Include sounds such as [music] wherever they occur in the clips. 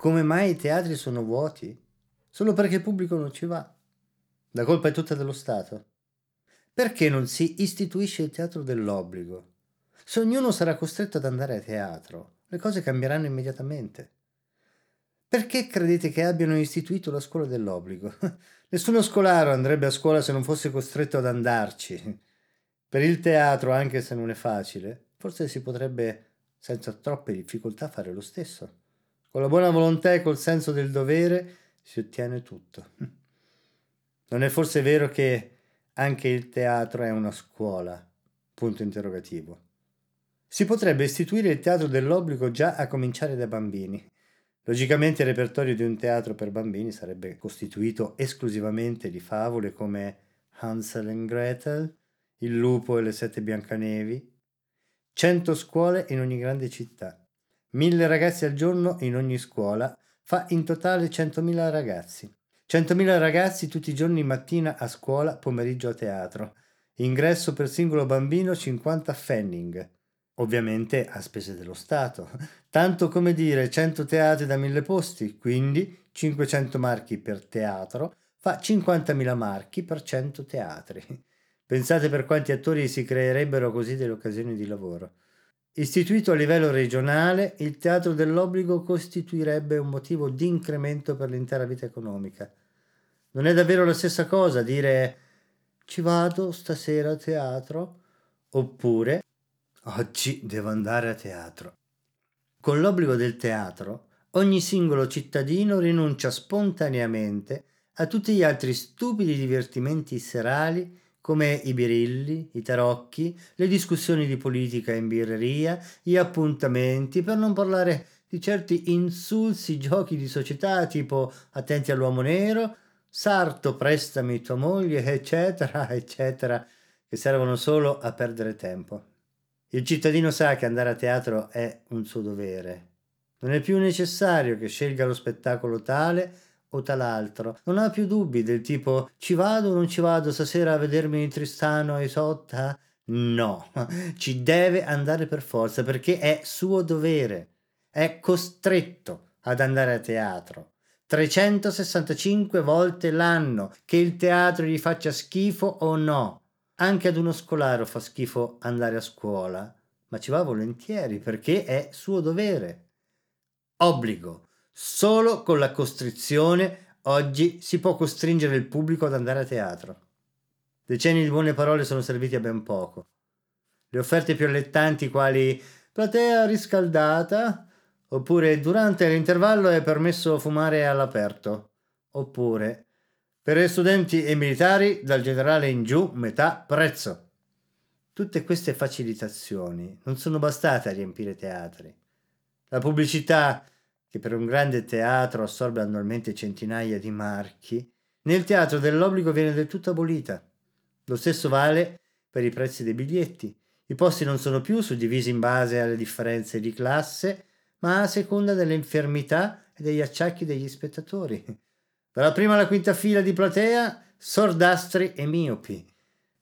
come mai i teatri sono vuoti? Solo perché il pubblico non ci va. La colpa è tutta dello Stato. Perché non si istituisce il teatro dell'obbligo? Se ognuno sarà costretto ad andare a teatro, le cose cambieranno immediatamente. Perché credete che abbiano istituito la scuola dell'obbligo? [laughs] Nessuno scolaro andrebbe a scuola se non fosse costretto ad andarci. Per il teatro, anche se non è facile, forse si potrebbe senza troppe difficoltà fare lo stesso. Con la buona volontà e col senso del dovere si ottiene tutto. Non è forse vero che anche il teatro è una scuola? Punto interrogativo. Si potrebbe istituire il teatro dell'obbligo già a cominciare dai bambini. Logicamente il repertorio di un teatro per bambini sarebbe costituito esclusivamente di favole come Hansel e Gretel, Il lupo e le sette Biancanevi, cento scuole in ogni grande città, mille ragazzi al giorno in ogni scuola, fa in totale centomila ragazzi. Centomila ragazzi tutti i giorni mattina a scuola, pomeriggio a teatro. Ingresso per singolo bambino 50 Fenning ovviamente a spese dello Stato. Tanto come dire 100 teatri da 1000 posti, quindi 500 marchi per teatro fa 50.000 marchi per 100 teatri. Pensate per quanti attori si creerebbero così delle occasioni di lavoro. Istituito a livello regionale, il teatro dell'obbligo costituirebbe un motivo di incremento per l'intera vita economica. Non è davvero la stessa cosa dire ci vado stasera a teatro oppure Oggi devo andare a teatro. Con l'obbligo del teatro, ogni singolo cittadino rinuncia spontaneamente a tutti gli altri stupidi divertimenti serali come i birilli, i tarocchi, le discussioni di politica in birreria, gli appuntamenti, per non parlare di certi insulsi giochi di società tipo attenti all'uomo nero, sarto prestami tua moglie, eccetera, [laughs] eccetera, che servono solo a perdere tempo. Il cittadino sa che andare a teatro è un suo dovere. Non è più necessario che scelga lo spettacolo tale o tal'altro. Non ha più dubbi del tipo ci vado o non ci vado stasera a vedermi Tristano e Isotta? No, [laughs] ci deve andare per forza perché è suo dovere. È costretto ad andare a teatro. 365 volte l'anno, che il teatro gli faccia schifo o no. Anche ad uno scolaro fa schifo andare a scuola, ma ci va volentieri perché è suo dovere. Obbligo. Solo con la costrizione oggi si può costringere il pubblico ad andare a teatro. Decenni di buone parole sono serviti a ben poco. Le offerte più allettanti quali platea riscaldata, oppure durante l'intervallo è permesso fumare all'aperto, oppure per studenti e militari, dal generale in giù, metà prezzo. Tutte queste facilitazioni non sono bastate a riempire teatri. La pubblicità, che per un grande teatro assorbe annualmente centinaia di marchi, nel teatro dell'obbligo viene del tutto abolita. Lo stesso vale per i prezzi dei biglietti. I posti non sono più suddivisi in base alle differenze di classe, ma a seconda delle infermità e degli acciacchi degli spettatori. Dalla prima alla quinta fila di platea, sordastri e miopi.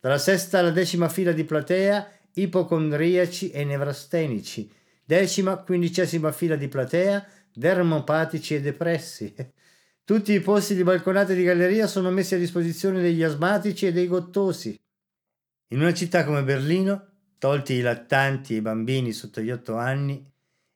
Dalla sesta alla decima fila di platea, ipocondriaci e nevrastenici. Decima, quindicesima fila di platea, dermopatici e depressi. Tutti i posti di balconate di galleria sono messi a disposizione degli asmatici e dei gottosi. In una città come Berlino, tolti i lattanti e i bambini sotto gli otto anni,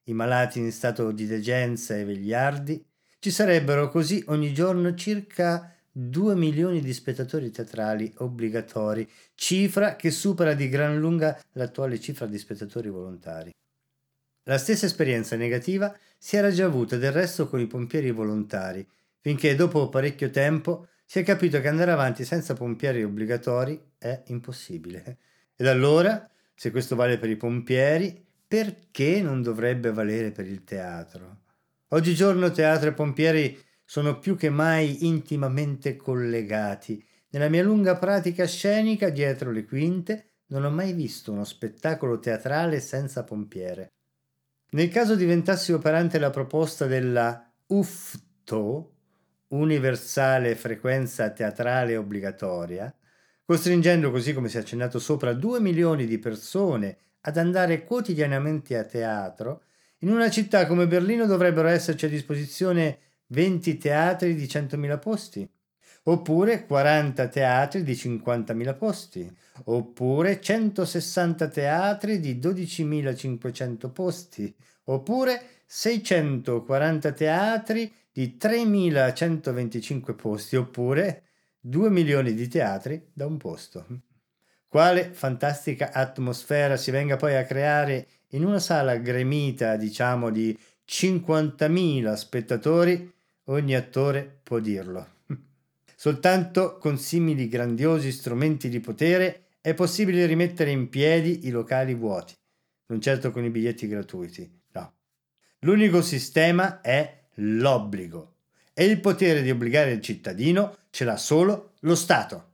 i malati in stato di degenza e vegliardi, ci sarebbero così ogni giorno circa 2 milioni di spettatori teatrali obbligatori, cifra che supera di gran lunga l'attuale cifra di spettatori volontari. La stessa esperienza negativa si era già avuta del resto con i pompieri volontari, finché dopo parecchio tempo si è capito che andare avanti senza pompieri obbligatori è impossibile. Ed allora, se questo vale per i pompieri, perché non dovrebbe valere per il teatro? Oggigiorno teatro e pompieri sono più che mai intimamente collegati. Nella mia lunga pratica scenica dietro le quinte non ho mai visto uno spettacolo teatrale senza pompiere. Nel caso diventasse operante la proposta della UFTO, universale frequenza teatrale obbligatoria, costringendo così come si è accennato sopra 2 milioni di persone ad andare quotidianamente a teatro, In una città come Berlino dovrebbero esserci a disposizione 20 teatri di 100.000 posti, oppure 40 teatri di 50.000 posti, oppure 160 teatri di 12.500 posti, oppure 640 teatri di 3.125 posti, oppure 2 milioni di teatri da un posto. Quale fantastica atmosfera si venga poi a creare in una sala gremita, diciamo, di 50.000 spettatori, ogni attore può dirlo. Soltanto con simili grandiosi strumenti di potere è possibile rimettere in piedi i locali vuoti, non certo con i biglietti gratuiti, no. L'unico sistema è l'obbligo e il potere di obbligare il cittadino ce l'ha solo lo Stato.